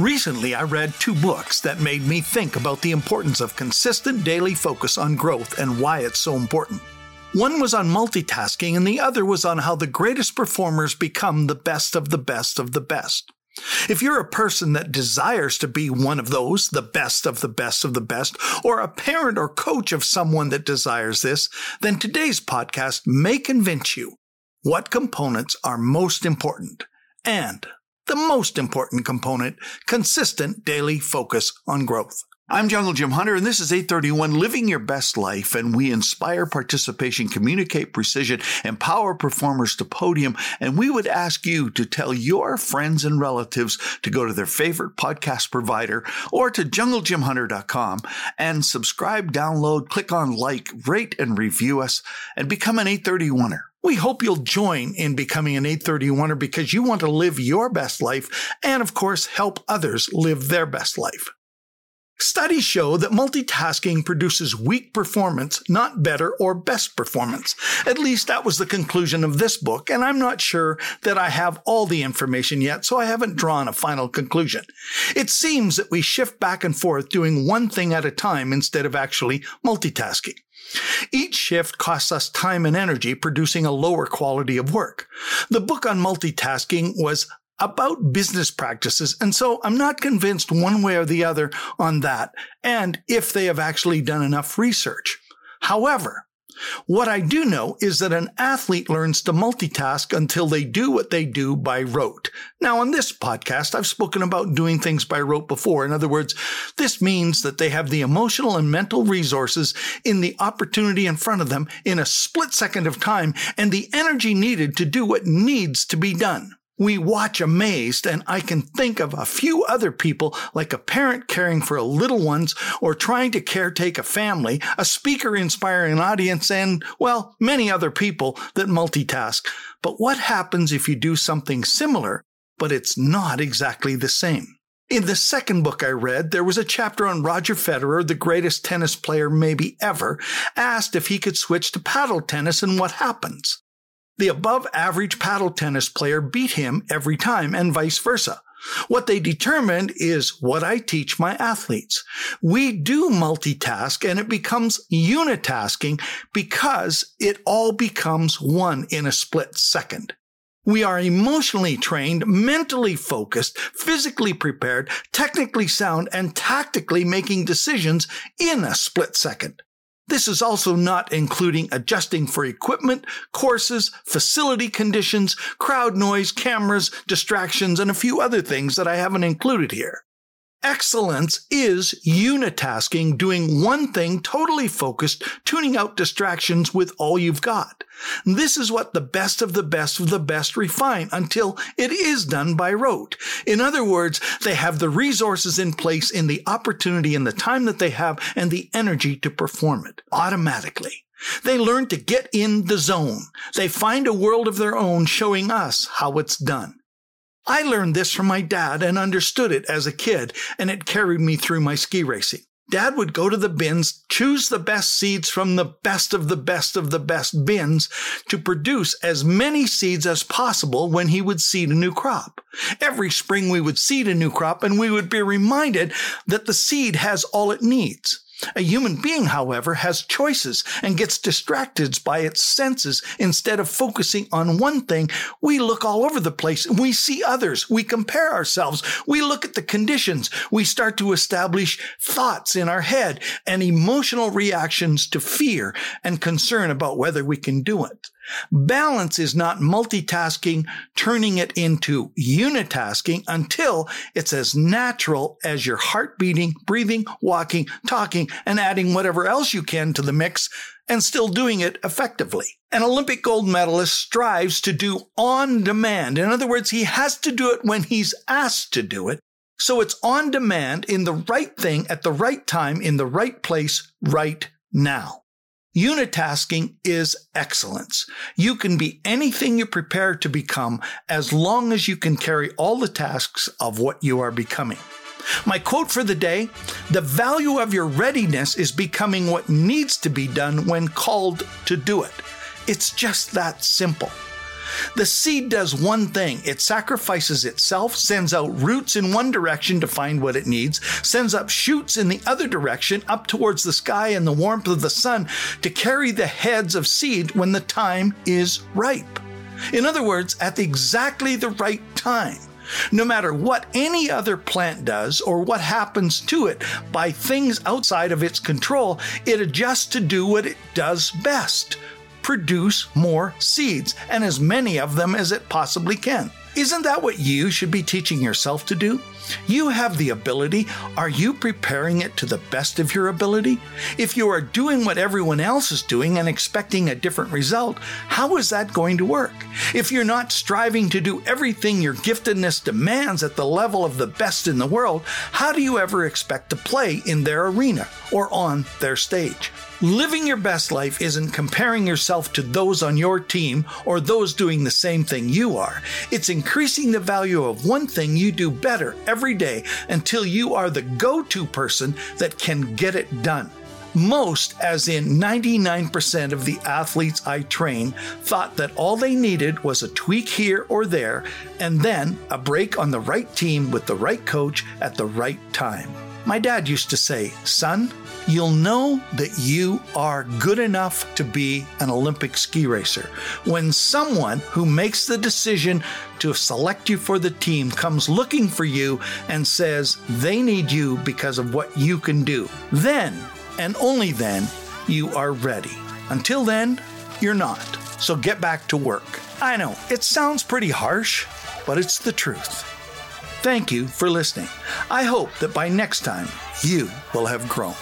Recently, I read two books that made me think about the importance of consistent daily focus on growth and why it's so important. One was on multitasking, and the other was on how the greatest performers become the best of the best of the best. If you're a person that desires to be one of those, the best of the best of the best, or a parent or coach of someone that desires this, then today's podcast may convince you what components are most important and the most important component, consistent daily focus on growth. I'm Jungle Jim Hunter, and this is 831 Living Your Best Life, and we inspire participation, communicate precision, empower performers to podium, and we would ask you to tell your friends and relatives to go to their favorite podcast provider or to junglejimhunter.com and subscribe, download, click on like, rate, and review us, and become an 831er. We hope you'll join in becoming an 831er because you want to live your best life and, of course, help others live their best life. Studies show that multitasking produces weak performance, not better or best performance. At least that was the conclusion of this book, and I'm not sure that I have all the information yet, so I haven't drawn a final conclusion. It seems that we shift back and forth doing one thing at a time instead of actually multitasking. Each shift costs us time and energy, producing a lower quality of work. The book on multitasking was about business practices. And so I'm not convinced one way or the other on that and if they have actually done enough research. However, what I do know is that an athlete learns to multitask until they do what they do by rote. Now, on this podcast, I've spoken about doing things by rote before. In other words, this means that they have the emotional and mental resources in the opportunity in front of them in a split second of time and the energy needed to do what needs to be done. We watch amazed, and I can think of a few other people, like a parent caring for little ones or trying to caretake a family, a speaker inspiring an audience, and, well, many other people that multitask. But what happens if you do something similar, but it's not exactly the same? In the second book I read, there was a chapter on Roger Federer, the greatest tennis player maybe ever, asked if he could switch to paddle tennis and what happens. The above average paddle tennis player beat him every time and vice versa. What they determined is what I teach my athletes. We do multitask and it becomes unitasking because it all becomes one in a split second. We are emotionally trained, mentally focused, physically prepared, technically sound, and tactically making decisions in a split second. This is also not including adjusting for equipment, courses, facility conditions, crowd noise, cameras, distractions, and a few other things that I haven't included here. Excellence is unitasking, doing one thing totally focused, tuning out distractions with all you've got. This is what the best of the best of the best refine until it is done by rote. In other words, they have the resources in place in the opportunity and the time that they have and the energy to perform it automatically. They learn to get in the zone. They find a world of their own showing us how it's done. I learned this from my dad and understood it as a kid, and it carried me through my ski racing. Dad would go to the bins, choose the best seeds from the best of the best of the best bins to produce as many seeds as possible when he would seed a new crop. Every spring we would seed a new crop and we would be reminded that the seed has all it needs. A human being, however, has choices and gets distracted by its senses. Instead of focusing on one thing, we look all over the place we see others. We compare ourselves. We look at the conditions. We start to establish thoughts in our head and emotional reactions to fear and concern about whether we can do it. Balance is not multitasking, turning it into unitasking until it's as natural as your heart beating, breathing, walking, talking, and adding whatever else you can to the mix and still doing it effectively. An Olympic gold medalist strives to do on demand. In other words, he has to do it when he's asked to do it. So it's on demand in the right thing at the right time in the right place right now. Unitasking is excellence. You can be anything you prepare to become as long as you can carry all the tasks of what you are becoming. My quote for the day The value of your readiness is becoming what needs to be done when called to do it. It's just that simple. The seed does one thing it sacrifices itself, sends out roots in one direction to find what it needs, sends up shoots in the other direction up towards the sky and the warmth of the sun to carry the heads of seed when the time is ripe. In other words, at exactly the right time. No matter what any other plant does or what happens to it by things outside of its control, it adjusts to do what it does best produce more seeds, and as many of them as it possibly can. Isn't that what you should be teaching yourself to do? You have the ability. Are you preparing it to the best of your ability? If you are doing what everyone else is doing and expecting a different result, how is that going to work? If you're not striving to do everything your giftedness demands at the level of the best in the world, how do you ever expect to play in their arena or on their stage? Living your best life isn't comparing yourself to those on your team or those doing the same thing you are. It's increasing the value of one thing you do better every day until you are the go to person that can get it done. Most, as in 99% of the athletes I train, thought that all they needed was a tweak here or there, and then a break on the right team with the right coach at the right time. My dad used to say, Son, you'll know that you are good enough to be an Olympic ski racer when someone who makes the decision to select you for the team comes looking for you and says they need you because of what you can do. Then, and only then, you are ready. Until then, you're not. So get back to work. I know, it sounds pretty harsh, but it's the truth. Thank you for listening. I hope that by next time, you will have grown.